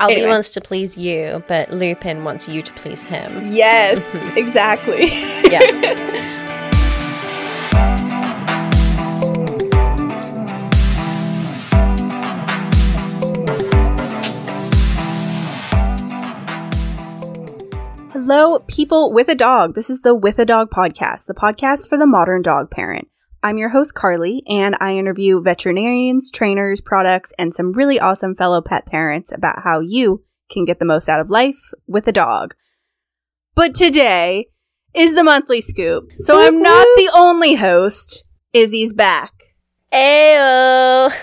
Albie Anyway. wants to please you, but Lupin wants you to please him. Yes, exactly. Yeah. Hello, people with a dog. This is the With a Dog podcast, the podcast for the modern dog parent. I'm your host, Carly, and I interview veterinarians, trainers, products, and some really awesome fellow pet parents about how you can get the most out of life with a dog. But today is the monthly scoop, so I'm not the only host. Izzy's back. Ayo.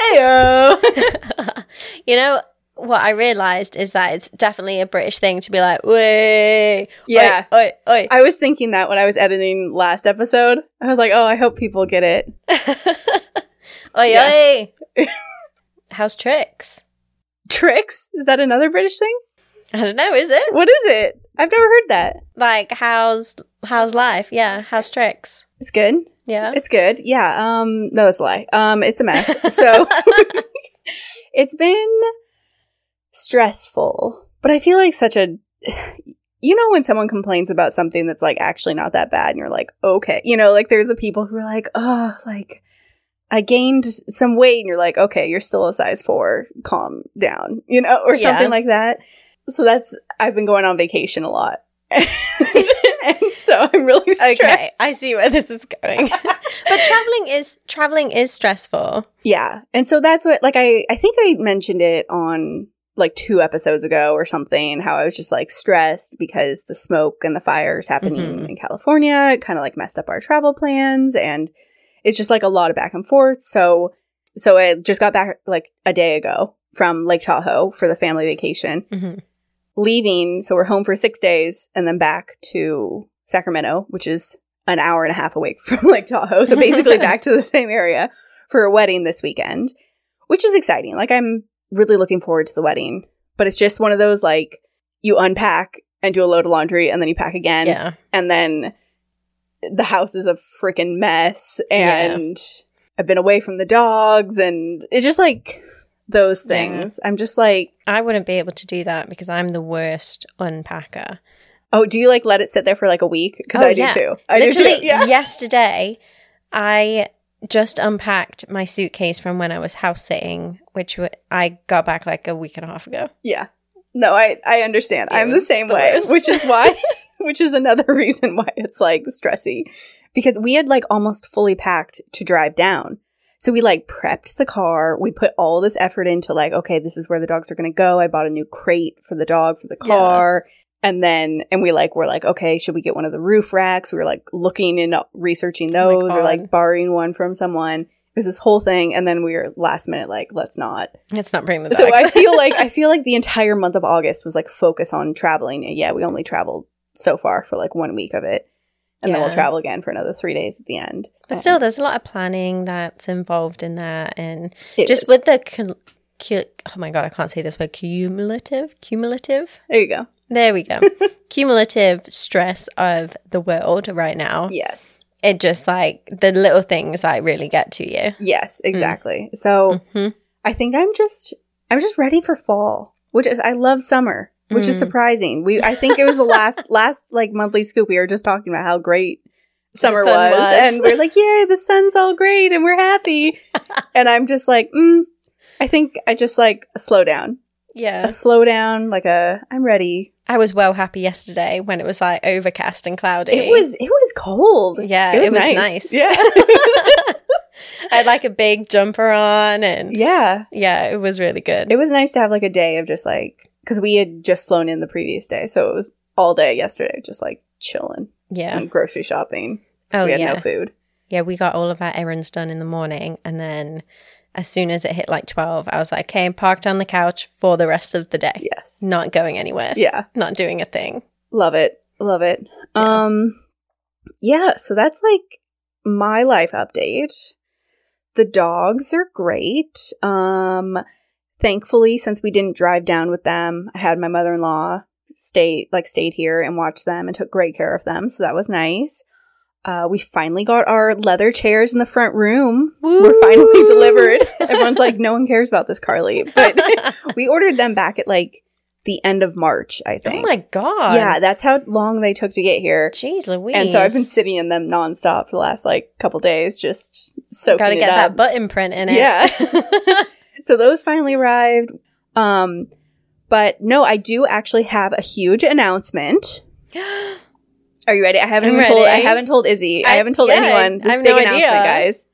Heyo! you know what I realized is that it's definitely a British thing to be like, "Way, Yeah. oi, oi, I was thinking that when I was editing last episode. I was like, oh, I hope people get it. oi, Yeah. oi." How's tricks? Tricks? Is that another British thing? I don't know. Is it What is it? I've never heard that. like how's how's life? Yeah, how's tricks? It's good. Yeah, It's good. Yeah. Um, no, that's a lie. Um, it's a mess. So it's been stressful, but I feel like such a, you know, when someone complains about something that's like actually not that bad and you're like, okay, you know, like they're the people who are like, oh, like I gained some weight and you're like, okay, you're still a size four, calm down, you know, or Yeah. something like that. So that's, I've been going on vacation a lot. and so I'm really stressed. okay. I see where this is going. but traveling is traveling is stressful. Yeah. And so that's what like I I think I mentioned it on like two episodes ago or something how I was just like stressed because the smoke and the fires happening Mhm. in California kind of like messed up our travel plans and it's just like a lot of back and forth. So so I just got back like a day ago from Lake Tahoe for the family vacation. Mhm. Leaving, so we're home for 6 days and then back to Sacramento, which is an hour and a half away from Lake Tahoe. So basically back to the same area for a wedding this weekend, which is exciting. Like I'm really looking forward to the wedding, but it's just one of those like you unpack and do a load of laundry and then you pack again Yeah, and then the house is a freaking mess and I've been away from the dogs and it's just like those Yeah. things. I'm just like, I wouldn't be able to do that because I'm the worst unpacker. oh, do you like let it sit there for like a week? Because Oh, I do yeah. too. I Literally do too. Yeah. yesterday, I just unpacked my suitcase from when I was house sitting, which w- I got back like a week and a half ago. Yeah. No, I I understand. It I'm the same the way, worst. which is why which is another reason why it's like stressy because we had like almost fully packed to drive down. So we like prepped the car. We put all this effort into like okay, this is where the dogs are going to go. I bought a new crate for the dog for the Yeah. And then, and we like, we're like, okay, should we get one of the roof racks? We were like looking and researching Oh those or like borrowing one from someone. It was this whole thing. And then we were last minute, like, let's not. Let's not bring the dogs. So I feel like I feel like the entire month of August was like focus on traveling. And yeah, we only traveled so far for like one week of it. And then we'll travel again for another three days at the end. but still, there's a lot of planning that's involved in that, and just is. with the cul- cu- oh my god, I can't say this word cumulative, cumulative. there you go. There we go. cumulative stress of the world right now. Yes. It just like the little things like really get to you. Yes, exactly. So Mhm. I think I'm just I'm just ready for fall. Which is I love summer, which is Mm. surprising. We I think it was the last last like monthly scoop we were just talking about how great summer was, was. and we're like, yay, the sun's all great and we're happy. and I'm just like, mm, I think I just like slow down. Yeah. a slowdown, like a I'm ready. I was well happy yesterday when it was like overcast and cloudy. It was it was cold. Yeah, it was nice. Yeah. I had like a big jumper on and yeah. yeah. it was really good. It was nice to have like a day of just like cuz we had just flown in the previous day, so it was all day yesterday just like chilling yeah. and grocery shopping. Oh, we had yeah. no food. Yeah, we got all of our errands done in the morning and then as soon as it hit like 12, I was like, okay, parked on the couch for the rest of the day. Yes. Not going anywhere. Yeah. Not doing a thing. Love it. Love it. Yeah. Um yeah, so that's like my life update. The dogs are great. Um thankfully since we didn't drive down with them, I had my mother-in-law stay like stayed here and watched them and took great care of them, so that was nice. Uh, we finally got our leather chairs in the front room. We're finally delivered. Everyone's like, no one cares about this, Carly. But we ordered them back at like the end of March, I think. oh my god. Yeah, that's how long they took to get here. Jeez Louise. And so I've been sitting in them nonstop for the last like couple days, just soaking Gotta get that butt imprint in it. Yeah. so those finally arrived. Um, but no, I do actually have a huge announcement. Are you ready? I haven't I'm told. I haven't told Izzy. I, I- haven't told yeah, anyone. I have Big no announcement, idea. guys.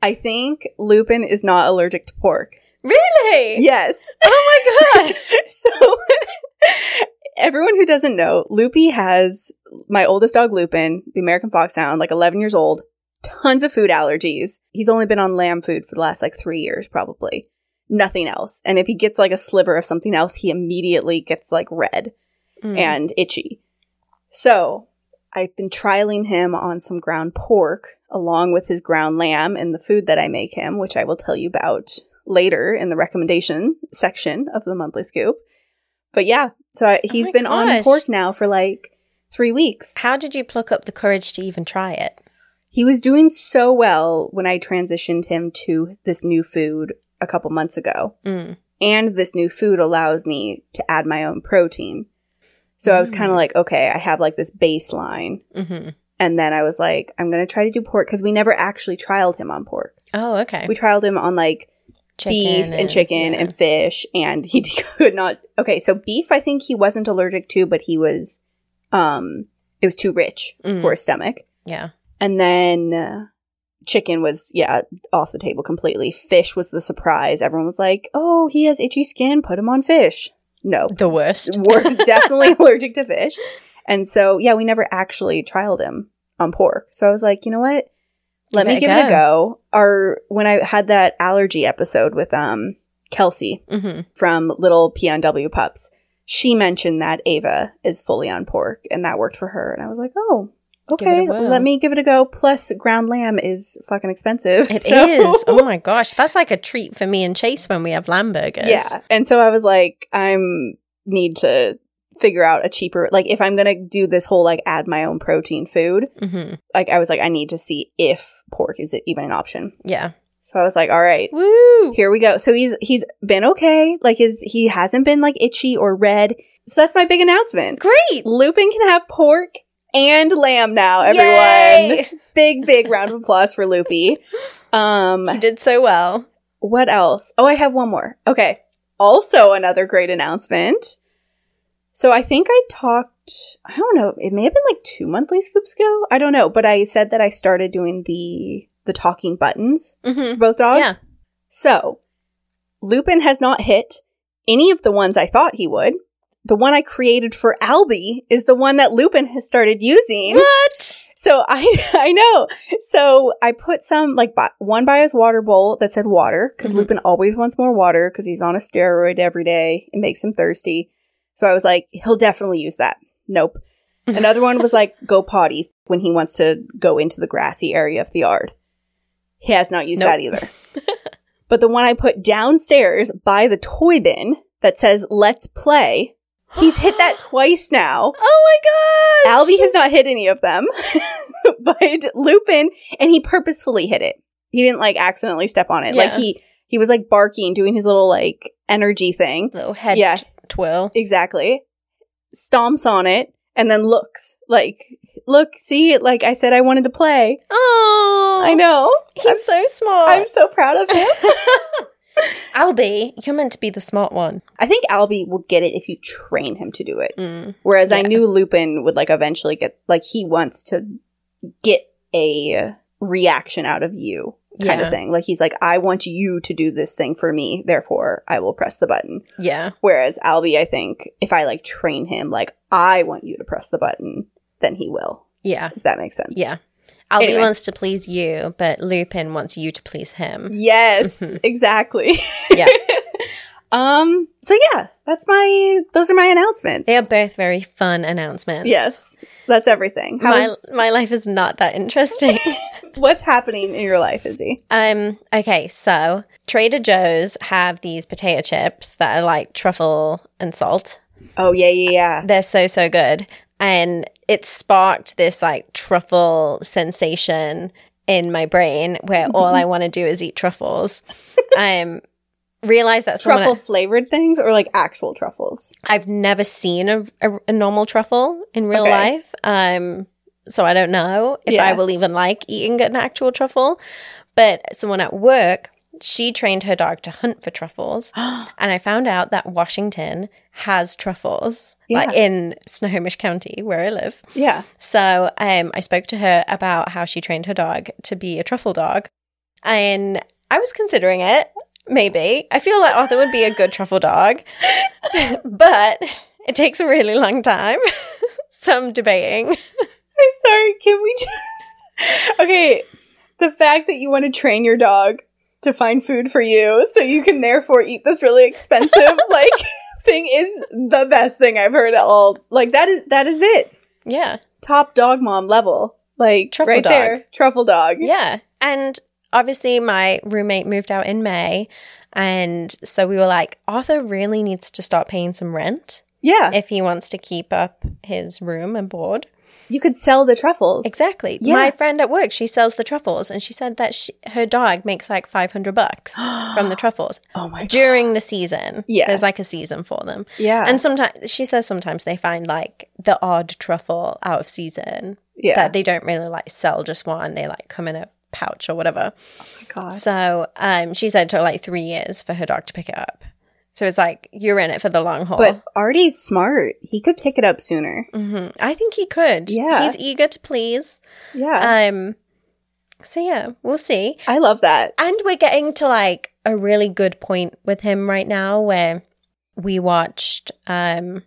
I think Lupin is not allergic to pork. really? Yes. Oh my god. so everyone who doesn't know, Loopy has my oldest dog Lupin, the American Foxhound, like 11 years old, tons of food allergies. He's only been on lamb food for the last like 3 years probably. Nothing else. And if he gets like a sliver of something else, he immediately gets like red Mm. and itchy. So, I've been trialing him on some ground pork along with his ground lamb and the food that I make him, which I will tell you about later in the recommendation section of the monthly scoop. But yeah, so I, he's Oh been on gosh. pork now for like three weeks. How did you pluck up the courage to even try it? He was doing so well when I transitioned him to this new food a couple months ago. Mm. And this new food allows me to add my own protein. So I was Mm. kind of like, okay, I have like this baseline. hmm And then I was like, I'm going to try to do pork because we never actually trialed him on pork. Oh, okay. We trialed him on like beef and, chicken yeah. and fish, and he could not. Okay, so beef, I think he wasn't allergic to, but he was, um, it was too rich Mm. for his stomach. yeah. And then uh, chicken was, yeah, off the table completely. Fish was the surprise. Everyone was like, oh, he has itchy skin, put him on fish. No, The worst. we're definitely allergic to fish. And so, yeah, we never actually trialed him on pork. So I was like, you know what? Let Give me it give it a go. go. Our when I had that allergy episode with um Kelsey hmm from Little PNW Pups, she mentioned that Ava is fully on pork, and that worked for her. And I was like, oh, Give it a okay, let me give it a go. Plus, ground lamb is fucking expensive. It so- is. Oh my gosh, that's like a treat for me and Chase when we have lamb burgers. Yeah. And so I was like, I'm need to figure out a cheaper like if I'm gonna do this whole like add my own protein food, hmm like I was like, I need to see if pork is even an option. Yeah. So I was like, all right, Woo. here we go. So he's he's been okay. Like his he hasn't been like itchy or red. So that's my big announcement. Great. Lupin can have pork and lamb now, everyone. Yay! Big, big round of applause for Loopy. Um You did so well. what else? Oh, I have one more. Okay. Also, another great announcement. So I think I talked, I don't know, it may have been like two monthly scoops ago. I don't know, but I said that I started doing the the talking buttons hmm for both dogs. Yeah. So Lupin has not hit any of the ones I thought he would. The one I created for Albie is the one that Lupin has started using. What? So I I know. So I put some like by, one by his water bowl that said water because Mhm. Lupin always wants more water because he's on a steroid every day. It makes him thirsty. So I was like, he'll definitely use that. Nope. Another one was like go potties when he wants to go into the grassy area of the yard. He has not used Nope. that either. but the one I put downstairs by the toy bin that says let's play, he's hit that twice now. Oh my god. Albie has not hit any of them, but Lupin, and he purposefully hit it. He didn't like accidentally step on it. Like he he was like barking, doing his little like energy thing. little head Yeah. twirl. Exactly. Stomps on it and then looks like, look, see, like I said, I wanted to play. Oh, I know. He's I'm, so small I'm so proud of him. Albie, you're meant to be the smart one. I think Albie will get it if you train him to do it. Mm. Whereas I knew Lupin would like eventually get like he wants to get a reaction out of you kind Yeah. of thing. Like he's like, I want you to do this thing for me, therefore I will press the button. Yeah. Whereas Albie, I think if I like train him, like I want you to press the button, then he will. Yeah. If that makes sense. Yeah. Albie Anyway. wants to please you, but Lupin wants you to please him. Yes, exactly. Yeah. um. So yeah, that's my. Those are my announcements. They are both very fun announcements. Yes, that's everything. My, How's, my life is not that interesting. what's happening in your life, Izzy? um, okay, so Trader Joe's have these potato chips that are like truffle and salt. Oh yeah, yeah, yeah. They're so, so good. And it sparked this like truffle sensation in my brain where all I want to do is eat truffles. Um, realize that Truffle flavored things or like actual truffles? I've never seen a, a, a normal truffle in real Okay. life. Um, so I don't know if I will even like eating an actual truffle. But someone at work, she trained her dog to hunt for truffles, and I found out that Washington has truffles like in Snohomish County, where I live. Yeah. So um, I spoke to her about how she trained her dog to be a truffle dog, and I was considering it. Maybe I feel like Arthur would be a good truffle dog, but it takes a really long time. so I'm debating. I'm sorry. Can we just. okay. The fact that you want to train your dog to find food for you so you can therefore eat this really expensive, like, thing is the best thing I've heard at all. Like, that is, that is it. Yeah, Top dog mom level. Like, Truffle right dog. there. Truffle dog. yeah, and obviously my roommate moved out in May, and so we were like, Arthur really needs to start paying some rent Yeah. if he wants to keep up his room and board. You could sell the truffles. Exactly. Yeah. My friend at work, she sells the truffles, and she said that she, her dog makes like five hundred bucks from the truffles Oh my god. during the season. yeah, there's like a season for them, Yeah. and sometimes she says sometimes they find like the odd truffle out of season yeah. that they don't really like sell just one. They like come in a pouch or whatever. oh my god. So um, she said it took like three years for her dog to pick it up. So it's like you're in it for the long haul. But Artie's smart. He could pick it up sooner. hmm I think he could. Yeah. he's eager to please. Yeah. Um. So yeah, we'll see. I love that. And we're getting to like a really good point with him right now where we watched um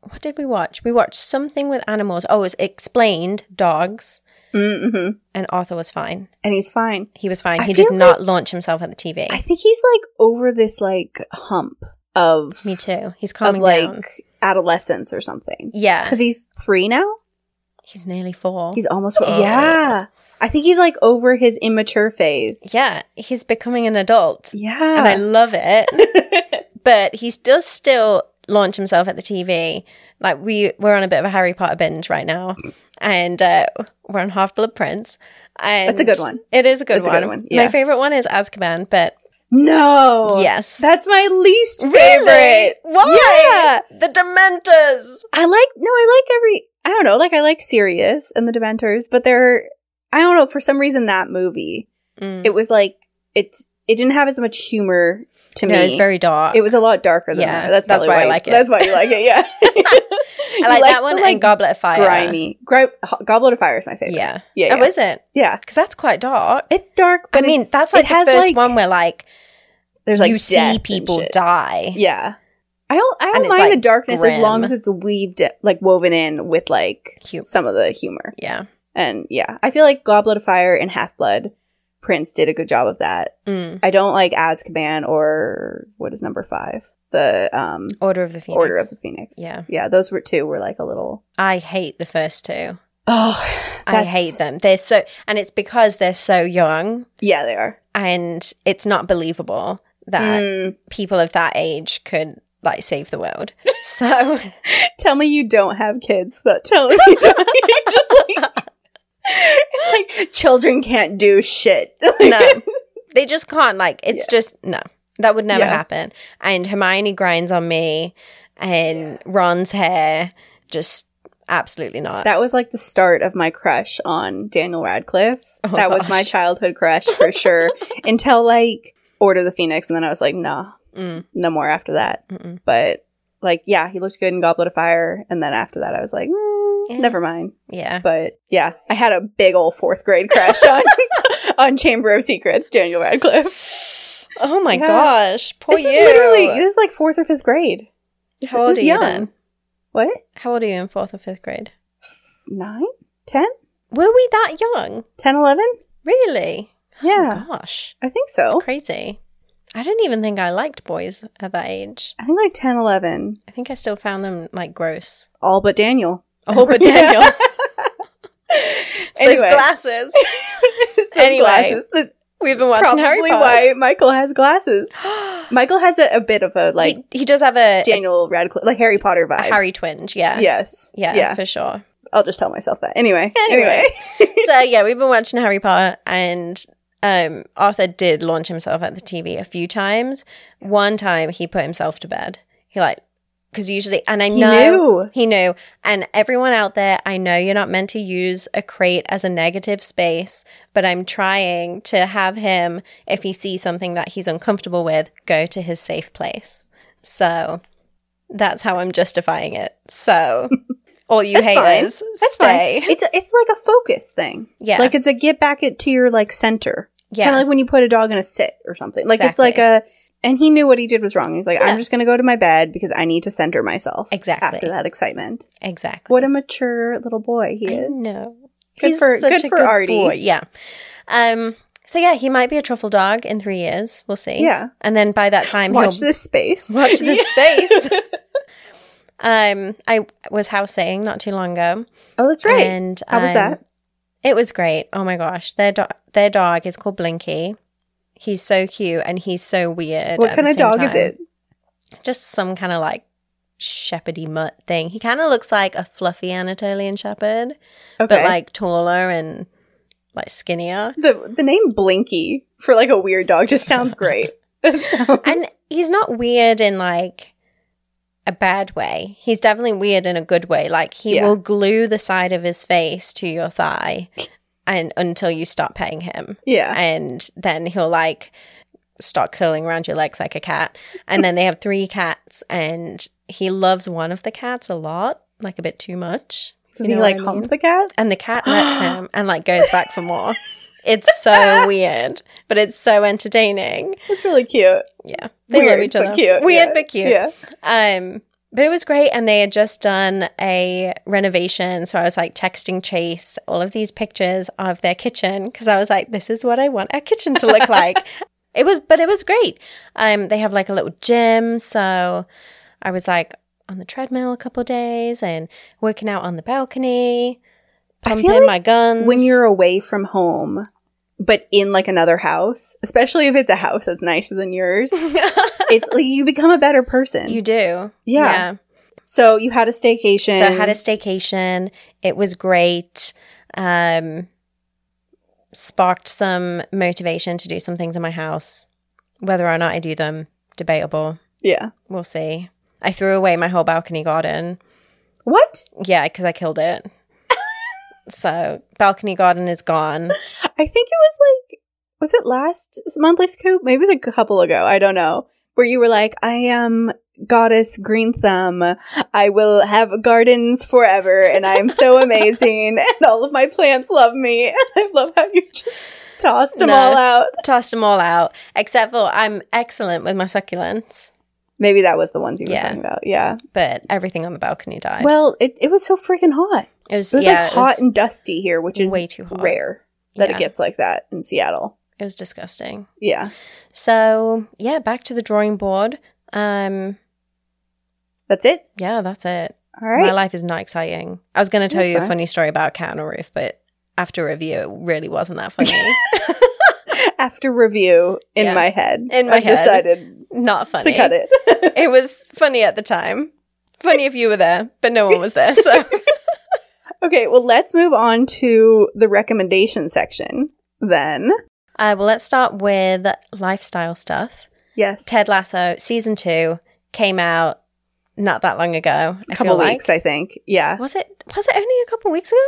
what did we watch? We watched something with animals. Oh, it was explained dogs Mm-hmm. and Arthur was fine. And he's fine. He was fine. I he did not launch himself at the TV. I think he's like over this like hump of Me too. He's of calming like down. adolescence or something. Yeah. Because he's three now. He's nearly four. He's almost Ugh. yeah. I think he's like over his immature phase. yeah, he's becoming an adult. Yeah. And I love it. but he does still launch himself at the TV. Like we we're on a bit of a Harry Potter binge right now, and uh, we're on Half Blood Prince. And That's a good one. It is a good That's a one. good one, yeah. My favorite one is Azkaban, but no. yes, That's my least really, favorite. why the Dementors? I like no, I like every I don't know, like I like Sirius and the Dementors, but they're I don't know, for some reason that movie, Mm. it was like it it didn't have as much humor to me. no, me. it's very dark. it was a lot darker than Yeah, that. That's, that's probably why I like it. That's why you like it, yeah. I like, that one and Goblet of Fire. grimy. Gri- Goblet of Fire is my favorite. Yeah, Yeah, Oh, yeah. is it? Yeah. Because that's quite dark. It's dark, but I mean, that's like it the has, first like- one where like There's like you see people die. Yeah. I don't. I don't mind the like, darkness as long as it's weaved, like woven in with like Hu- some of the humor. Yeah. And yeah, I feel like Goblet of Fire and Half Blood, Prince did a good job of that. Mm. I don't like Azkaban or what is number five, the um Order of the Phoenix. Order of the Phoenix. Yeah. yeah, those were two were like a little. I hate the first two. Oh, I hate them. They're so, and it's because they're so young, Yeah, they are. and it's not believable that Mm. people of that age could like save the world. So Tell me you don't have kids without tell me you don't. Just like, like children can't do shit. no, they just can't. Like, it's just no. That would never Yeah. happen. And Hermione grinds on me, and Ron's hair just absolutely not. That was like the start of my crush on Daniel Radcliffe. Oh, that was my childhood crush for sure. Until like Order of the Phoenix, and then I was like, nah, Mm, no more after that. mm-mm. But like, yeah, he looked good in Goblet of Fire, and then after that, I was like, mm, Yeah. never mind. yeah. But yeah, I had a big old fourth grade crush on on Chamber of Secrets, Daniel Radcliffe. Oh my Yeah. gosh, poor this you. is literally this is like fourth or fifth grade. How old are you young. then? What? How old are you in fourth or fifth grade? Nine? Ten? Were we that young? Ten, eleven? Really? Oh yeah, Oh, gosh, I think so. crazy. I don't even think I liked boys at that age. I think like 10, 11. I think I still found them like gross. All but Daniel. All but Daniel. It's those glasses. It's Anyway. glasses. We've been watching Probably Harry Potter. why Michael has glasses. Michael has a, a bit of a like he, he does have a, Daniel Radcliffe, like Harry Potter vibe. Harry twinge. Yeah. Yes. Yeah, Yeah. for sure. I'll just tell myself that. Anyway. Anyway. Anyway. so yeah, we've been watching Harry Potter, and um, Arthur did launch himself at the TV a few times. One time, he put himself to bed. He like because usually, and I He know knew. he knew, and everyone out there, I know you're not meant to use a crate as a negative space, but I'm trying to have him, if he sees something that he's uncomfortable with, go to his safe place. So that's how I'm justifying it. So. All you That's fine. That's stay. fine. It's a, it's like a focus thing. Yeah. Like it's a get back it to your like center. Yeah. Kind of like when you put a dog in a sit or something. Like it's like a and he knew what he did was wrong. He's like, Yeah. I'm just gonna go to my bed because I need to center myself. Exactly. After that excitement. Exactly. What a mature little boy he I is. No. Good He's for such good a for Artie. boy. Yeah. Um. So yeah, he might be a truffle dog in three years. We'll see. Yeah. And then by that time, Watch he'll this space. watch this space. um. I was house sitting not too long ago. oh, that's right. And How was um, that? It was great. Oh my gosh, their do- their dog is called Blinky. He's so cute and he's so weird. What kind of dog is it? Just some kind of like shepherdy mutt thing. He kind of looks like a fluffy Anatolian shepherd. Okay. but like taller and like skinnier. the the name Blinky for like a weird dog just sounds great. Sounds- And he's not weird in like a bad way. He's definitely weird in a good way. Like he Yeah. will glue the side of his face to your thigh and until you stop paying him. yeah. And then he'll like start curling around your legs like a cat. And then they have three cats and he loves one of the cats a lot, like a bit too much. Does he like I hump mean? the cat? and the cat lets him and like goes back for more. It's so weird, but it's so entertaining. It's really cute. Yeah, they Weird, love each but other. cute. Weird Yeah. but cute. Yeah. Um, but it was great, and they had just done a renovation. So I was like texting Chase all of these pictures of their kitchen because I was like, "This is what I want our kitchen to look like." it was, but it was great. Um, they have like a little gym, so I was like on the treadmill a couple days and working out on the balcony, I feel pumping like my guns. When you're away from home, but in like another house, especially if it's a house that's nicer than yours, it's like you become a better person. You do. Yeah. so you had a staycation. So I had a staycation. It was great. Um, sparked some motivation to do some things in my house. Whether or not I do them, debatable. yeah. We'll see. I threw away my whole balcony garden. What? Yeah, because I killed it. So balcony garden is gone. I think it was like, was it last monthly scoop? Maybe it was a couple ago. I don't know. Where you were like, I am goddess green thumb. I will have gardens forever and I am so amazing and all of my plants love me. And I love how you just tossed them No. all out. Tossed them all out, except for I'm excellent with my succulents, Maybe that was the ones you were Yeah. talking about. Yeah. but everything on the balcony died. Well, it, it was so freaking hot. It was, It was yeah, like it hot was and dusty here, which is way too hot. rare that Yeah. it gets like that in Seattle. It was disgusting. Yeah. So yeah, back to the drawing board. Um, That's it. yeah, that's it. All My life is not exciting. I was going to tell That's you a funny story about cat on a roof, but after review, it really wasn't that funny. After review in Yeah. my head, In my I head. decided not funny. to cut it. It was funny at the time. Funny if you were there, but no one was there. So okay, well, let's move on to the recommendation section then. uh, well, let's start with lifestyle stuff. Yes. Ted Lasso season two came out not that long ago. A couple weeks, I think. Yeah. Was it? Was it only a couple weeks ago?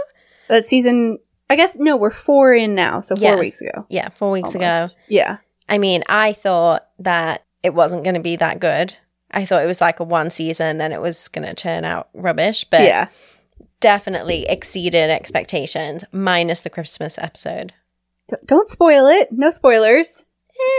That season, I guess, no, we're four in now, so four Yeah. weeks ago. Yeah, four weeks ago. Yeah. I mean, I thought that it wasn't going to be that good. I thought it was like a one season, then it was going to turn out rubbish, but yeah. Definitely exceeded expectations, minus the Christmas episode. D- don't spoil it. No spoilers.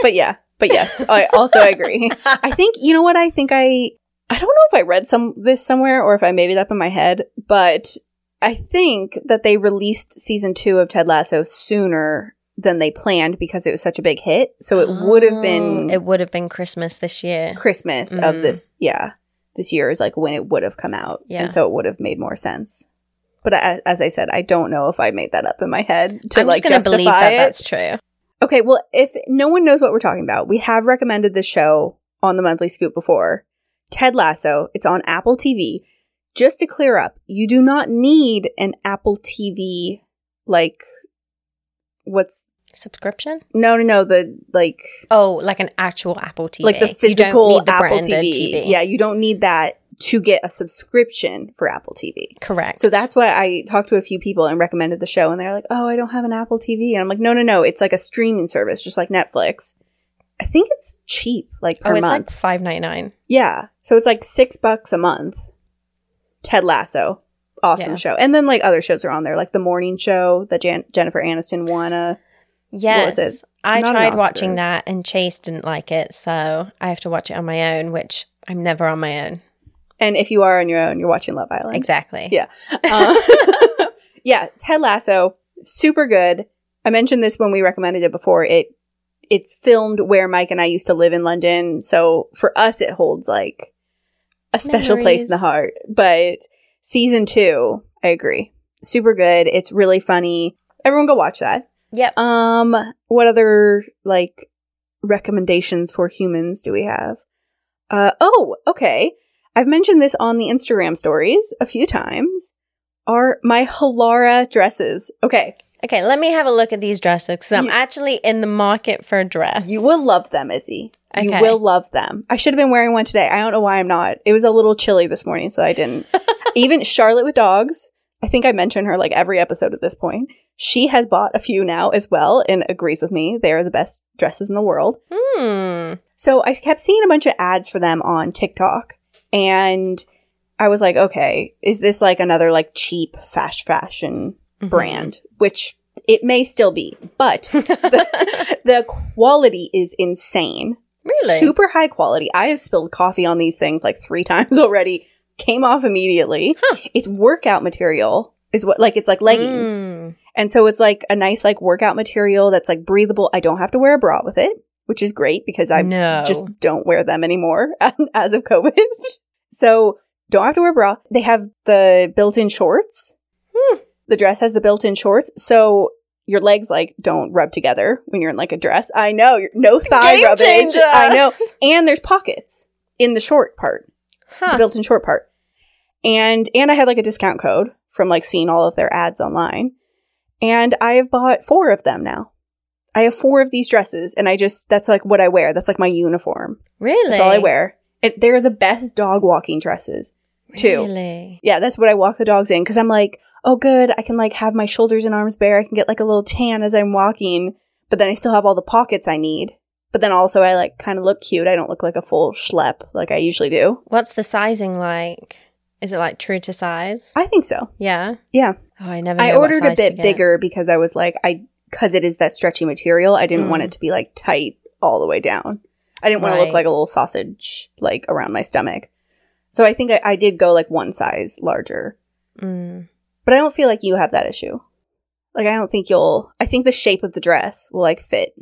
But yeah. But yes, I also agree. I think you know what I think I I don't know if I read some this somewhere or if I made it up in my head, but I think that they released season 2 of Ted Lasso sooner than they planned because it was such a big hit. So it would have been Oh, It would have been Christmas this year. Christmas Mm. of this yeah. This year is like when it would have come out. Yeah. And so it would have made more sense. But I, as I said, I don't know if I made that up in my head to I'm like just justify believe that it. that's true. Okay, well, if no one knows what we're talking about, we have recommended this show on the Monthly Scoop before. Ted Lasso. It's on Apple TV. Just to clear up, you do not need an Apple TV like what's Subscription? no no no the like Oh, like an actual Apple TV. like the physical the Apple branded TV. Yeah, you don't need that to get a subscription for Apple TV. Correct. So that's why I talked to a few people and recommended the show, and they're like, "Oh, I don't have an Apple TV," and I'm like, "No, no, no, it's like a streaming service, just like Netflix. I think it's cheap, like per Oh, it's month. like five ninety nine. yeah, so it's like six bucks a month. Ted Lasso, awesome Yeah. show, and then like other shows are on there, like the Morning Show that Jan- Jennifer Aniston won. Yes. I Not tried watching that and Chase didn't like it, so I have to watch it on my own, which I'm never on my own. and if you are on your own, you're watching Love Island. Exactly. Yeah. Uh, yeah, Ted Lasso, super good. I mentioned this when we recommended it before. It it's filmed where Mike and I used to live in London, so for us it holds like a special place in the heart. But season 2, I agree. Super good. It's really funny. Everyone go watch that. Yep. Um what other like recommendations for humans do we have? Uh oh, okay. I've mentioned this on the Instagram stories a few times. Are my Halara dresses. Okay. Okay, let me have a look at these dresses because I'm You- actually in the market for a dress. You will love them, Izzy. You will love them. I should have been wearing one today. I don't know why I'm not. It was a little chilly this morning, so I didn't. Even Charlotte with dogs, I think I mention her like every episode at this point. She has bought a few now as well and agrees with me. They are the best dresses in the world. Hmm. So I kept seeing a bunch of ads for them on TikTok and I was like, okay, is this like another like cheap fast fashion Mhm. brand? Which it may still be, but the, the quality is insane. really? Super high quality. I have spilled coffee on these things like three times already. Came off immediately. Huh. It's workout material. Is what like it's like leggings. Mm. And so it's like a nice like workout material that's like breathable. I don't have to wear a bra with it, which is great because I no. just don't wear them anymore as of COVID. so don't have to wear a bra. They have the built-in shorts. Hmm. The dress has the built-in shorts, so your legs like don't rub together when you're in like a dress. I know, no thigh Game rubbage. changer. I know, and there's pockets in the short part, the built-in short part. And and I had like a discount code from like seeing all of their ads online. And I have bought four of them now. I have four of these dresses, and I just that's like what I wear. That's like my uniform. Really? That's all I wear. It, they're the best dog walking dresses. too. Really? Yeah, that's what I walk the dogs in because I'm like, oh, good. I can like have my shoulders and arms bare. I can get like a little tan as I'm walking, but then I still have all the pockets I need. But then also I like kind of look cute. I don't look like a full schlep like I usually do. What's the sizing like? Is it like true to size? I think so. Yeah. Yeah. Oh, I never. I ordered a bit bigger because I was like, I because it is that stretchy material. I didn't want Mm. it to be like tight all the way down. I didn't want to look like a little sausage like around my stomach. So I think I, I did go like one size larger. Mm. But I don't feel like you have that issue. Like I don't think you'll. I think the shape of the dress will like fit.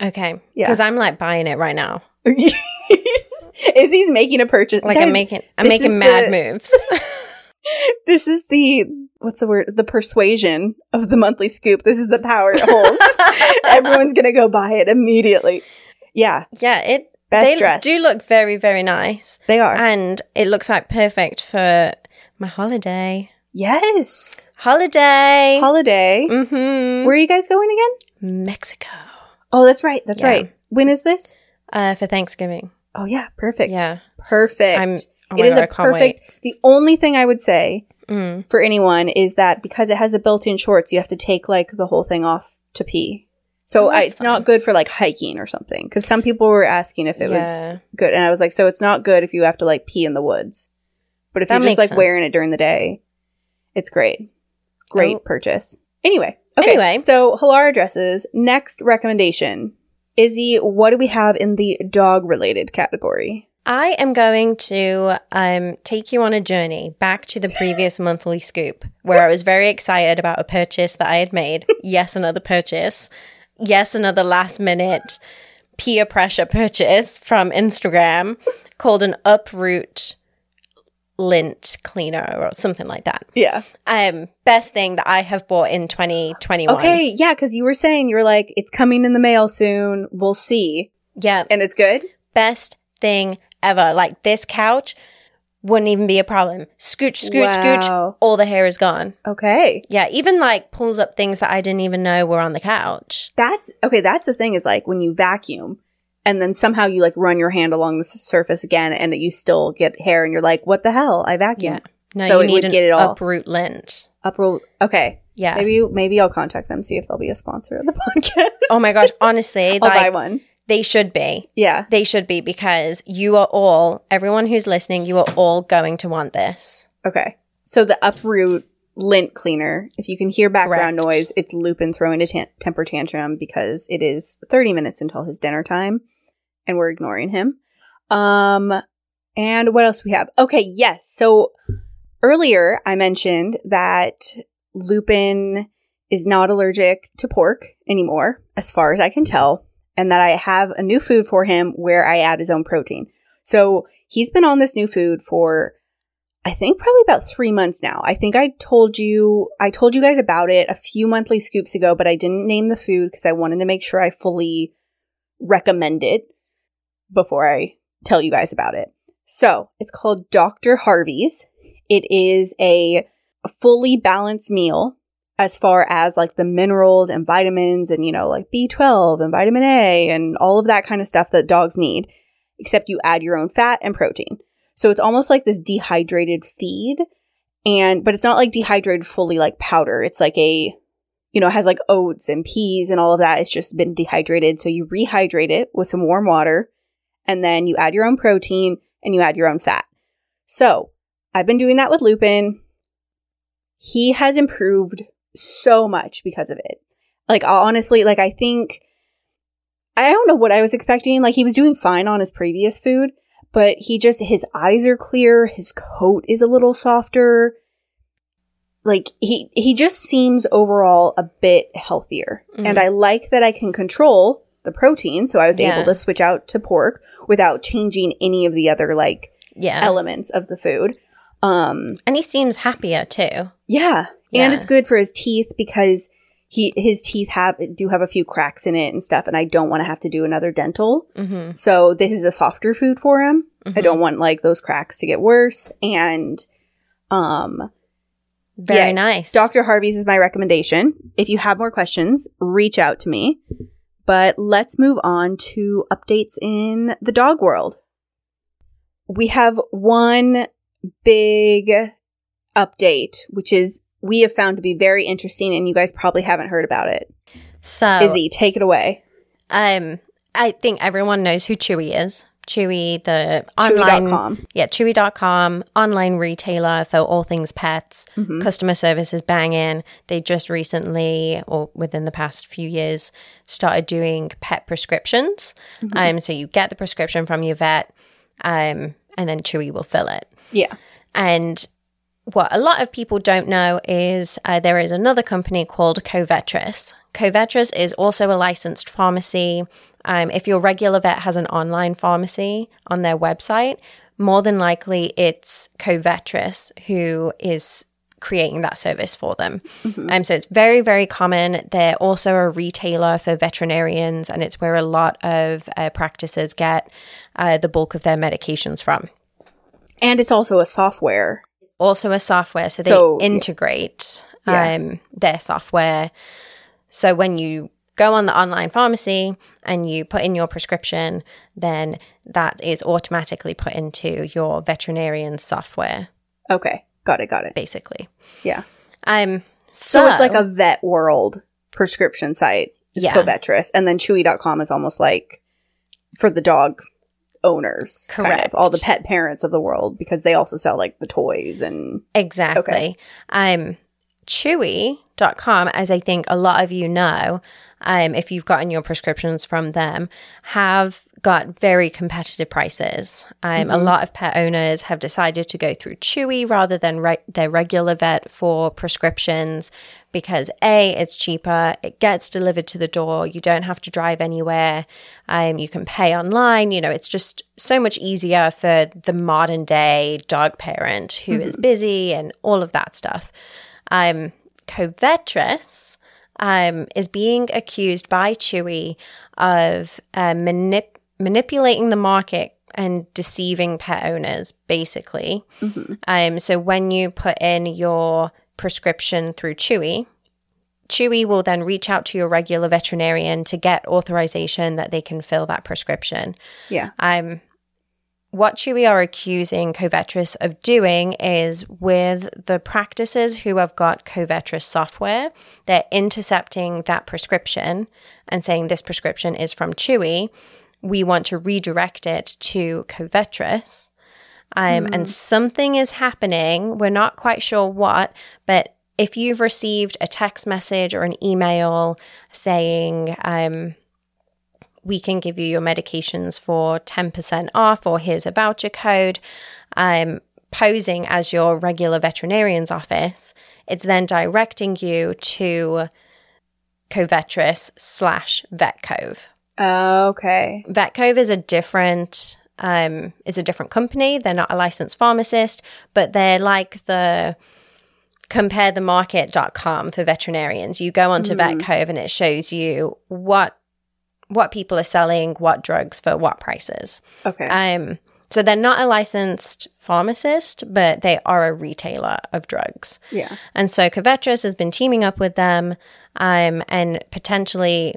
Okay. Yeah. Because I'm like buying it right now. Is he's making a purchase? Like Guys, I'm making, I'm making mad the- moves. This is the what's the word? The persuasion of the monthly scoop. This is the power it holds. Everyone's gonna go buy it immediately. Yeah, yeah, it. best they do look very, very nice, they are. and it looks like perfect for my holiday. yes, Holiday. holiday. mm-hmm. Where are you guys going again? Mexico. Oh, that's right. That's Yeah. right. When is this? Uh, for Thanksgiving. Oh yeah, perfect. Yeah. perfect. I'm. Oh it is God, I a perfect. The only thing I would say wait. Mm. for anyone is that because it has the built-in shorts, you have to take like the whole thing off to pee. So Oh, I, it's not good for like hiking or something. Because some people were asking if it Yeah. was good, and I was like, so it's not good if you have to like pee in the woods. But if That you're just like wearing it during the day, it's great. Great Oh. purchase. Anyway, okay. Anyway. so Halara dresses. Next recommendation, Izzy. What do we have in the dog-related category? I am going to um, take you on a journey back to the previous monthly scoop where I was very excited about a purchase that I had made. Yes, another purchase. Yes, another last minute peer pressure purchase from Instagram called an Uproot lint cleaner or something like that. Yeah. Um, best thing that I have bought in 2021. Okay. Yeah. Cause you were saying, you were like, it's coming in the mail soon. We'll see. Yeah. And it's good. Best thing ever. Like this couch wouldn't even be a problem. Scooch, scooch, scooch. All the hair is gone. Okay. Yeah. Even like pulls up things that I didn't even know were on the couch. That's okay. That's the thing is like when you vacuum and then somehow you like run your hand along the surface again and you still get hair and you're like, what the hell? I vacuumed. No, So you it need would an get it all- uproot lint. Uproll. Okay. Yeah. Maybe, maybe I'll contact them, see if they'll be a sponsor of the podcast. Oh my gosh. Honestly, I'll buy one. They should be. Yeah. They should be because you are all, everyone who's listening, you are all going to want this. Okay. So the uproot lint cleaner, if you can hear background Correct. noise, it's Lupin throwing a tan- temper tantrum because it is 30 minutes until his dinner time and we're ignoring him. Um and what else we have? Okay, yes. So earlier I mentioned that Lupin is not allergic to pork anymore as far as I can tell and that I have a new food for him where I add his own protein. So he's been on this new food for I think probably about three months now. I think I told you, I told you guys about it a few monthly scoops ago, but I didn't name the food because I wanted to make sure I fully recommend it before I tell you guys about it. So it's called Dr. Harvey's. It is a fully balanced meal as far as like the minerals and vitamins and, you know, like B12 and vitamin A and all of that kind of stuff that dogs need, except you add your own fat and protein. So it's almost like this dehydrated feed. And, but it's not like dehydrated fully like powder. It's like a, you know, has like oats and peas and all of that. It's just been dehydrated. So you rehydrate it with some warm water and then you add your own protein and you add your own fat. So I've been doing that with Lupin. He has improved so much because of it. Like honestly, like I think I don't know what I was expecting. Like he was doing fine on his previous food, but he just his eyes are clear, his coat is a little softer. Like he he just seems overall a bit healthier. Mhm. And I like that I can control the protein, so I was Yeah. able to switch out to pork without changing any of the other like Yeah. elements of the food. Um and he seems happier too. yeah. Yeah. And it's good for his teeth because he his teeth have do have a few cracks in it and stuff and I don't want to have to do another dental. Mm-hmm. So this is a softer food for him. I don't want like those cracks to get worse and um Very yeah, nice. Dr. Harvey's is my recommendation. If you have more questions, reach out to me. But let's move on to updates in the dog world. We have one big update, which is we have found to be very interesting, and you guys probably haven't heard about it. So Izzy, take it away. um I think everyone knows who Chewy is. Chewy, the online Chewy.com. Yeah, Chewy.com, online retailer for all things pets. Mhm. Customer service is banging. They just recently, or within the past few years, started doing pet prescriptions. Mm-hmm. Um, so you get the prescription from your vet, um, and then Chewy will fill it. Yeah. And what a lot of people don't know is uh, there is another company called Covetrus. Covetrus is also a licensed pharmacy. Um, if your regular vet has an online pharmacy on their website, more than likely it's Covetrus who is creating that service for them. Um, so it's very, very common. They're also a retailer for veterinarians, and it's where a lot of uh, practices get uh, the bulk of their medications from And it's also a software. Also a software so they So, integrate Yeah. um, their software so when you go on the online pharmacy and you put in your prescription then that is automatically put into your veterinarian software Okay. Got it. Got it. basically Yeah. um So, it's like a vet world prescription site. Yeah. Covetrus. And then Chewy.com is almost like for the dog owners. kind of, Correct. all the pet parents of the world because they also sell like the toys and Exactly. Um, Chewy.com, as I think a lot of you know, um, if you've gotten your prescriptions from them, have got very competitive prices. Um, A lot of pet owners have decided to go through Chewy rather than re- their regular vet for prescriptions because A, it's cheaper, it gets delivered to the door, you don't have to drive anywhere, um, you can pay online. You know, it's just so much easier for the modern day dog parent who is busy and all of that stuff. Um, Covetrus um, is being accused by Chewy of uh, manip- manipulating the market and deceiving pet owners, basically. Um, so when you put in your prescription through Chewy, Chewy will then reach out to your regular veterinarian to get authorization that they can fill that prescription. Yeah. Um, what Chewy are accusing Covetrus of doing is with the practices who have got Covetrus software, they're intercepting that prescription and saying this prescription is from Chewy. We want to redirect it to Covetrus. Um, And something is happening. We're not quite sure what, but if you've received a text message or an email saying, um, we can give you your medications for 10% off, or here's a voucher code, um, posing as your regular veterinarian's office, it's then directing you to Covetrus slash VetCove. Okay. VetCove is a different um, is a different company. They're not a licensed pharmacist, but they're like the comparethemarket.com for veterinarians. You go onto VetCove and it shows you what what people are selling, what drugs for what prices. Okay. Um, so they're not a licensed pharmacist, but they are a retailer of drugs. yeah. And so Covetrus has been teaming up with them um, and potentially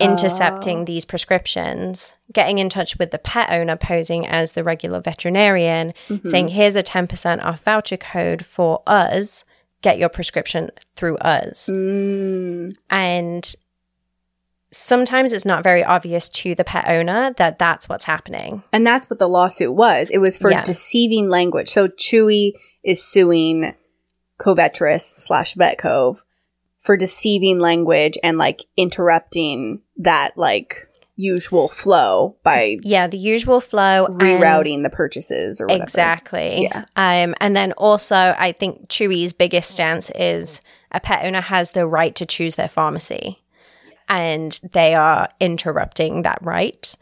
intercepting these prescriptions, getting in touch with the pet owner posing as the regular veterinarian, saying, here's a 10% off voucher code for us. Get your prescription through us. Mm, And sometimes it's not very obvious to the pet owner that that's what's happening. and that's what the lawsuit was. It was for Yeah. deceiving language. So Chewy is suing Covetrus slash Vet Vetcove for deceiving language and like interrupting that like usual flow by Yeah, the usual flow. rerouting the purchases or whatever. Exactly. Yeah. Um, and then also, I think Chewy's biggest stance is a pet owner has the right to choose their pharmacy, and they are interrupting that right.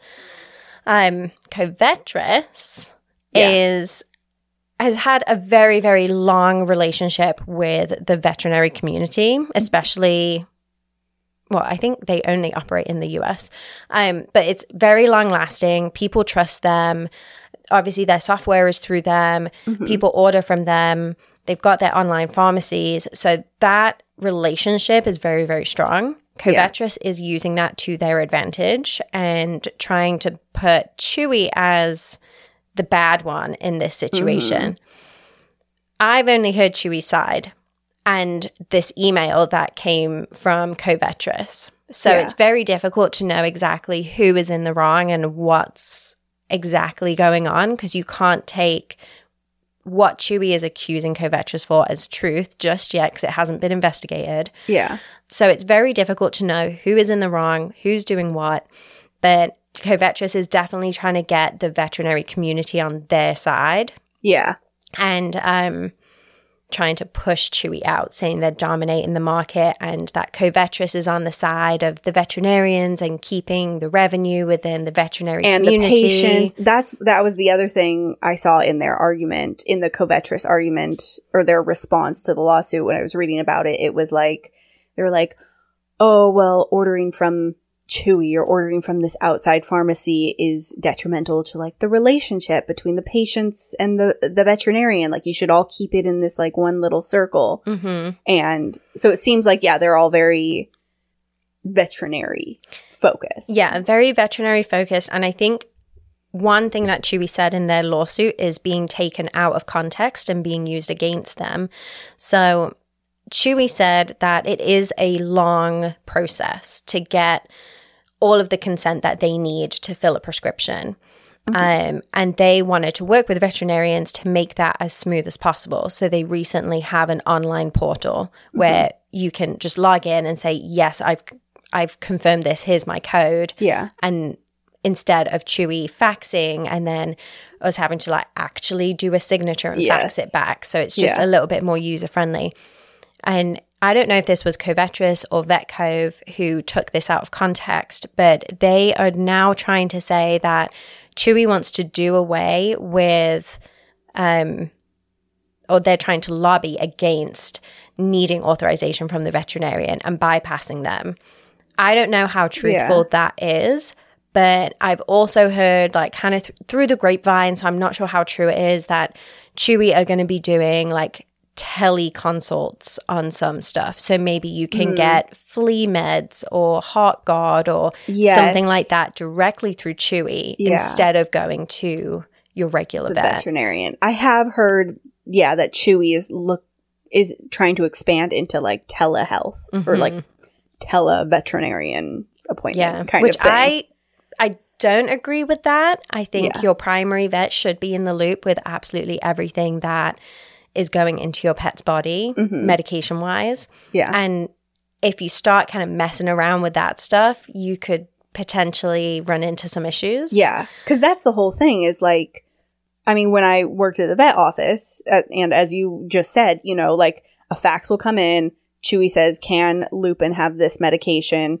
Um, Covetrus Yeah. is has had a very very long relationship with the veterinary community, especially. Well, I think they only operate in the US, um, but it's very long lasting. People trust them obviously their software is through them people order from them they've got their online pharmacies so that relationship is very very strong Yeah. is using that to their advantage and trying to put chewy as the bad one in this situation mm-hmm. i've only heard chewy's side and this email that came from covetrus so Yeah. it's very difficult to know exactly who is in the wrong and what's exactly going on because you can't take what Chewy is accusing Covetrus for as truth just yet because it hasn't been investigated. Yeah. So it's very difficult to know who is in the wrong, who's doing what. But Covetrus is definitely trying to get the veterinary community on their side Yeah. and um, trying to push Chewy out, saying they're dominating the market and that Covetrus is on the side of the veterinarians and keeping the revenue within the veterinary and community. the patients. That's that was the other thing I saw in their argument, in the Covetrus argument or their response to the lawsuit. When I was reading about it, it was like they were like, "Oh well, ordering from Chewy or ordering from this outside pharmacy is detrimental to like the relationship between the patients and the the veterinarian. Like you should all keep it in this like one little circle." hmm And so it seems like yeah, they're all very veterinary focused. Yeah, very veterinary focused. And I think one thing that Chewy said in their lawsuit is being taken out of context and being used against them. So Chewy said that it is a long process to get all of the consent that they need to fill a prescription. Um, and they wanted to work with veterinarians to make that as smooth as possible. So they recently have an online portal where you can just log in and say, "Yes, I've I've confirmed this. Here's my code." Yeah. and instead of Chewy faxing and then us having to like actually do a signature and fax it back. So it's just Yeah. a little bit more user friendly. And I don't know if this was Covetrus or VetCove who took this out of context, but they are now trying to say that Chewy wants to do away with, um, or they're trying to lobby against needing authorization from the veterinarian and bypassing them. I don't know how truthful that is, but I've also heard, like, kind of th- through the grapevine, so I'm not sure how true it is, that Chewy are going to be doing like teleconsults on some stuff. So maybe you can hmm. get flea meds or Heartgard or Yes. something like that directly through Chewy Yeah. instead of going to your regular vet. veterinarian. I have heard, yeah, that Chewy is look is trying to expand into like telehealth or like mm-hmm. tele veterinarian appointment yeah, kind which of thing. I I don't agree with that. I think Yeah. your primary vet should be in the loop with absolutely everything that is going into your pet's body, medication wise. Mm-hmm. yeah, And if you start kind of messing around with that stuff, you could potentially run into some issues. yeah, because that's the whole thing. Is like, I mean, when I worked at the vet office, uh, and as you just said, you know, like a fax will come in. Chewy says, "Can Lupin have this medication?"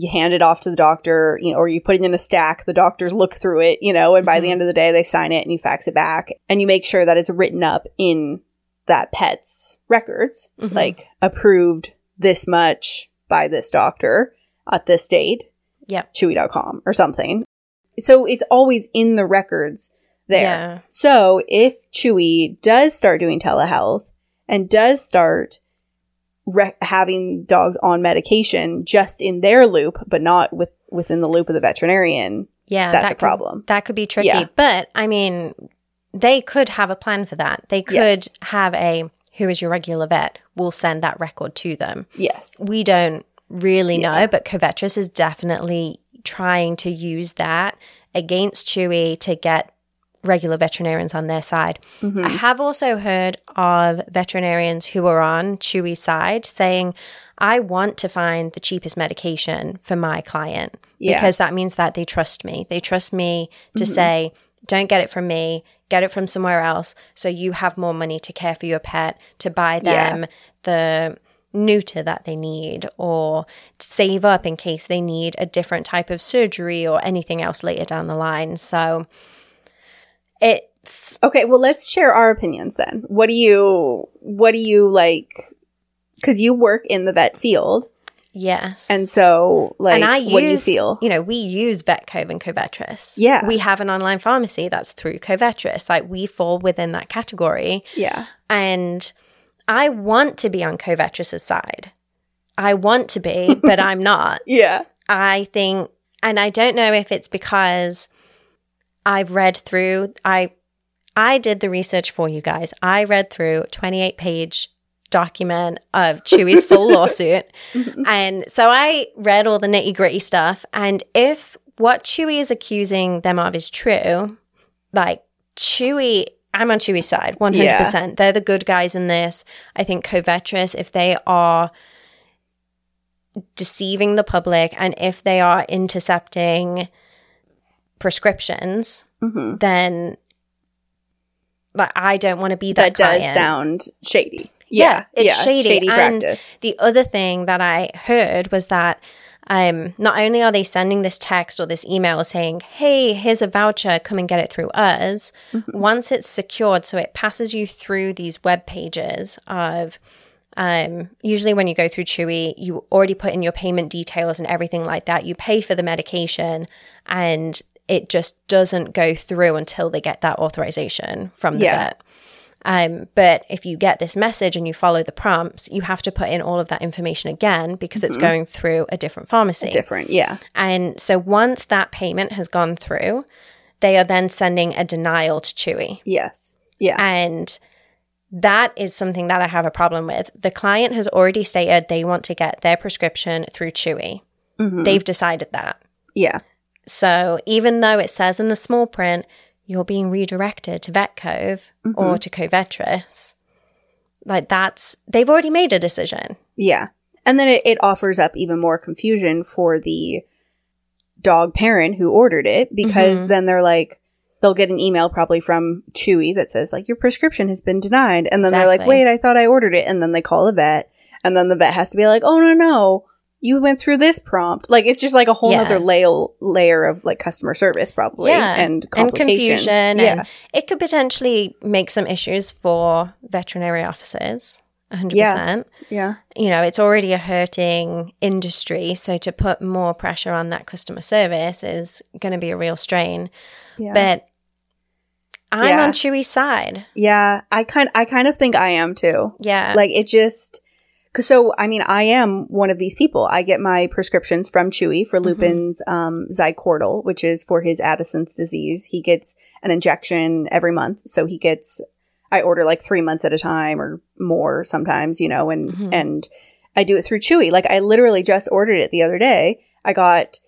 You hand it off to the doctor, you know, or you put it in a stack. The doctors look through it, you know, and by the Mhm. end of the day, they sign it and you fax it back, and you make sure that it's written up in that pet's records, Mhm. like approved this much by this doctor at this date, Yep. chewy.com or something. So it's always in the records there. Yeah. So if Chewy does start doing telehealth and does start re- having dogs on medication just in their loop, but not with within the loop of the veterinarian, Yeah. that's that a could- problem. That could be tricky. Yeah. But I mean, they could have a plan for that. They could Yes. have a who is your regular vet, we'll send that record to them. Yes. We don't really Yeah. know, but Covetrus is definitely trying to use that against Chewy to get regular veterinarians on their side. Mhm. I have also heard of veterinarians who are on Chewy's side saying, I want to find the cheapest medication for my client Yeah. because that means that they trust me. They trust me to say, don't get it from me, get it from somewhere else. So you have more money to care for your pet, to buy Yeah. them the neuter that they need, or to save up in case they need a different type of surgery or anything else later down the line. So it's Okay, well let's share our opinions then. What do you what do you like cuz you work in the vet field yes. and so like and I use, what do you feel? You know, we use VetCove and Covetrus. Yeah. We have an online pharmacy that's through Covetrus. Like we fall within that category. Yeah. And I want to be on Covetrus's side. I want to be, but I'm not. Yeah. I think, and I don't know if it's because I've read through, I, I did the research for you guys. I read through 28 page document of Chewy's full lawsuit. And so I read all the nitty gritty stuff. And if what Chewy is accusing them of is true, like Chewy, I'm on Chewy's side, 100%. They're the good guys in this. I think Covetrus, if they are deceiving the public and if they are intercepting prescriptions, hmm then like I don't want to be that, That does sound shady. Yeah, Yeah. it's yeah, shady. Shady And practice. The other thing that I heard was that um, not only are they sending this text or this email saying, hey, here's a voucher, come and get it through us, Mm-hmm. once it's secured, so it passes you through these web pages of um, usually when you go through Chewy, you already put in your payment details and everything like that. You pay for the medication and it just doesn't go through until they get that authorization from the Yeah. vet. Um, but if you get this message and you follow the prompts, you have to put in all of that information again because it's going through a different pharmacy. Different. Yeah. and so once that payment has gone through, they are then sending a denial to Chewy. Yes. Yeah. And that is something that I have a problem with. The client has already stated they want to get their prescription through Chewy. Mhm. They've decided that. yeah. So even though it says in the small print, you're being redirected to VetCove or to Covetrus, like that's, they've already made a decision. Yeah. And then it, it offers up even more confusion for the dog parent who ordered it because Mhm. then they're like, they'll get an email probably from Chewy that says like your prescription has been denied, and then they're like, wait, I thought I ordered it, and then they call the vet, and then the vet has to be like, oh no no. You went through this prompt. Like it's just like a whole Yeah. other layer layer of like customer service probably Yeah. and and confusion Yeah. and it could potentially make some issues for veterinary offices 100% Yeah. yeah. you know it's already a hurting industry so to put more pressure on that customer service is going to be a real strain Yeah. but i'm on chewy's side yeah, I kind I kind of think I am too. yeah like it just so i mean i am one of these people i get my prescriptions from chewy for Mhm. lupin's um zycortal which is for his addison's disease he gets an injection every month so he gets i order like three months at a time or more sometimes you know and Mhm. and i do it through chewy like i literally just ordered it the other day i got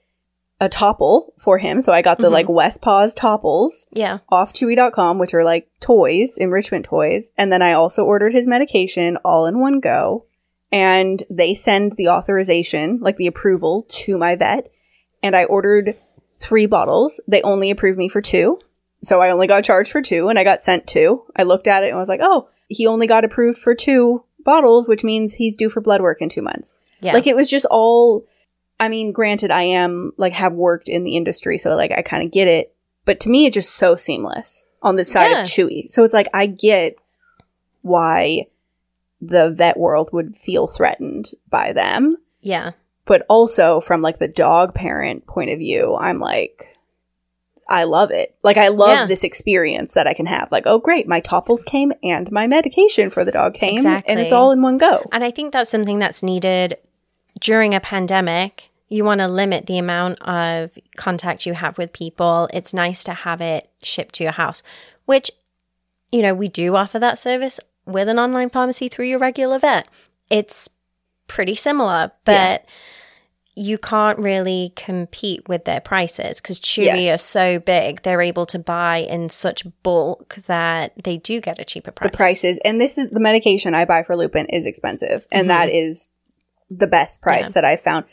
a topple for him so i got the Mhm. like west paws Toppls yeah off chewy.com, which are like toys, enrichment toys. And then I also ordered his medication all in one go. And they send the authorization, like the approval to my vet. And I ordered three bottles. They only approved me for two. So I only got charged for two and I got sent two. I looked at it and was like, oh, he only got approved for two bottles, which means he's due for blood work in two months. yeah Like it was just all I mean, granted I am like have worked in the industry, so like I kind of get it. But to me it's just so seamless on the side Yeah. of Chewy. So it's like I get why the vet world would feel threatened by them. yeah But also from like the dog parent point of view, I'm like I love it. Like I love Yeah. this experience that I can have. Like, oh great, my Toppls came and my medication for the dog came and it's all in one go. And I think that's something that's needed during a pandemic. You want to limit the amount of contact you have with people. It's nice to have it shipped to your house, which, you know, we do offer that service with an online pharmacy through your regular vet. It's pretty similar, but you can't really compete with their prices because Chewy Yes. are so big. They're able to buy in such bulk that they do get a cheaper price. the prices and this is the medication i buy for lupin is expensive and Mhm. that is the best price Yeah. that i found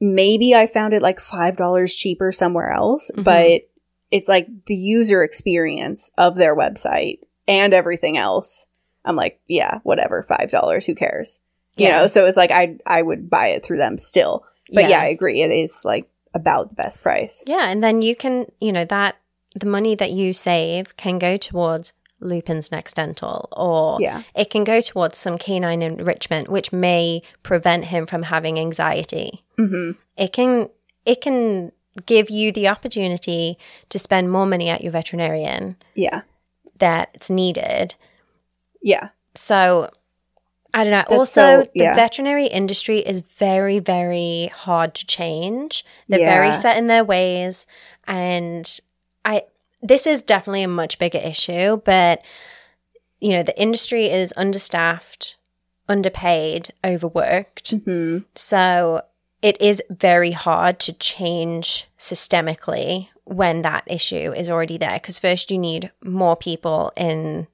maybe i found it like five dollars cheaper somewhere else Mhm. but it's like the user experience of their website and everything else i'm like yeah whatever five dollars who cares you Yeah. know so it's like i i would buy it through them still but yeah. i agree it is like about the best price Yeah, and then you can, you know, that the money that you save can go towards Lupin's Next Dental or yeah it can go towards some canine enrichment which may prevent him from having anxiety. hmm It can it can give you the opportunity to spend more money at your veterinarian yeah that's needed. Yeah So I don't know. That's also, so- yeah. the veterinary industry is very, very hard to change. They're Yeah. very set in their ways, and I. This is definitely a much bigger issue, but you know, the industry is understaffed, underpaid, overworked. hmm So it is very hard to change systemically when that issue is already there. Because first, you need more people in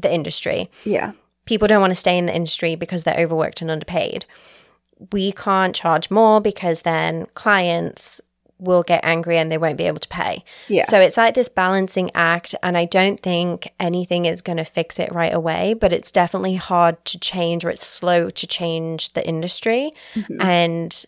the industry yeah people don't want to stay in the industry because they're overworked and underpaid. We can't charge more because then clients will get angry and they won't be able to pay. yeah So it's like this balancing act. And I don't think anything is going to fix it right away, but it's definitely hard to change or it's slow to change the industry. Mhm. And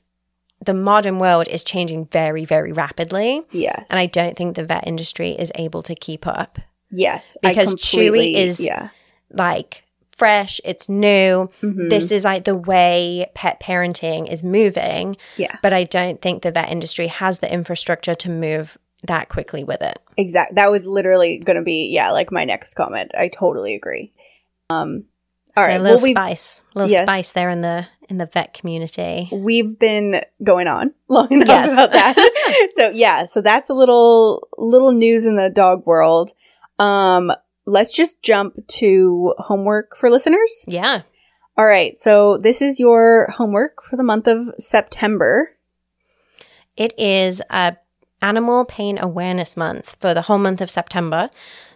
the modern world is changing very, very rapidly. yes And I don't think the vet industry is able to keep up. Yes, Because Chewy is- yeah. Like, fresh, it's new. Mhm. this is like the way pet parenting is moving. Yeah. But I don't think the vet industry has the infrastructure to move that quickly with it. Exactly. That was literally going to be yeah, like my next comment. I totally agree. Um, all so right. a little well, spice, a little yes. spice there in the in the vet community. we've been going on long enough Yes. about that. so yeah, so that's a little little news in the dog world. Um, let's just jump to homework for listeners. Yeah. All right. So this is your homework for the month of September. It is a Animal Pain Awareness Month for the whole month of September.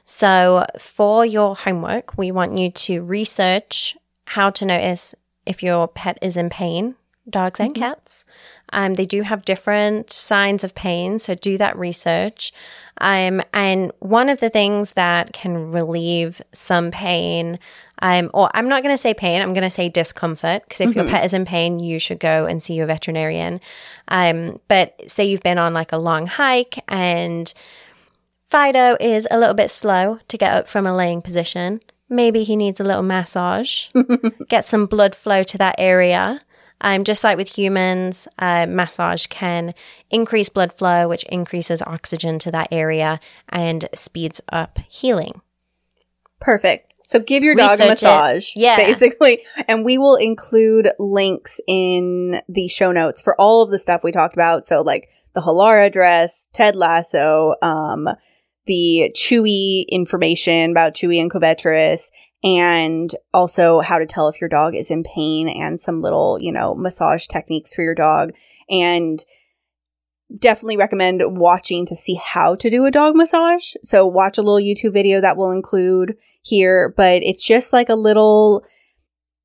So, for your homework, we want you to research how to notice if your pet is in pain dogs and cats. Um, they do have different signs of pain, so do that research. Um, and one of the things that can relieve some pain, um, or I'm not going to say pain, I'm going to say discomfort, because if your pet is in pain, you should go and see your veterinarian. Um, but say you've been on like a long hike and Fido is a little bit slow to get up from a laying position. Maybe he needs a little massage, get some blood flow to that area. Um, just like with humans, uh, massage can increase blood flow, which increases oxygen to that area and speeds up healing. Perfect. So give your dog a Research it. massage, Yeah. basically. And we will include links in the show notes for all of the stuff we talked about. So like the Halara dress, Ted Lasso, um, the Chewy information about Chewy and Covetrus, and also how to tell if your dog is in pain and some little, you know, massage techniques for your dog. And definitely recommend watching to see how to do a dog massage. So watch a little YouTube video that will include here, but it's just like a little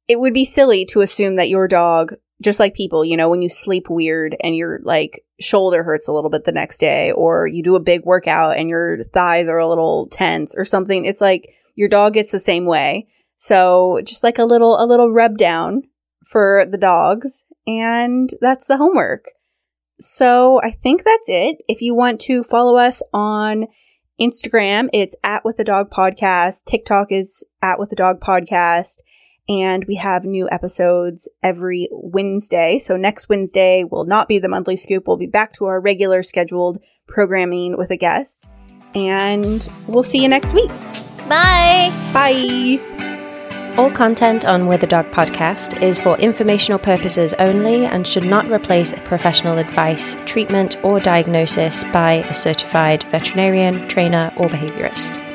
it would be silly to assume that your dog just like people, you know, when you sleep weird and your like shoulder hurts a little bit the next day or you do a big workout and your thighs are a little tense or something, it's like your dog gets the same way. So just like a little a little rub down for the dogs and that's the homework. So I think that's it. If you want to follow us on Instagram, it's at with the dog podcast. TikTok is at with the dog podcast. And we have new episodes every Wednesday. So next Wednesday will not be the monthly scoop. We'll be back to our regular scheduled programming with a guest. And we'll see you next week. Bye! Bye. All content on With a Dog podcast is for informational purposes only and should not replace professional advice, treatment, or diagnosis by a certified veterinarian, trainer, or behaviorist.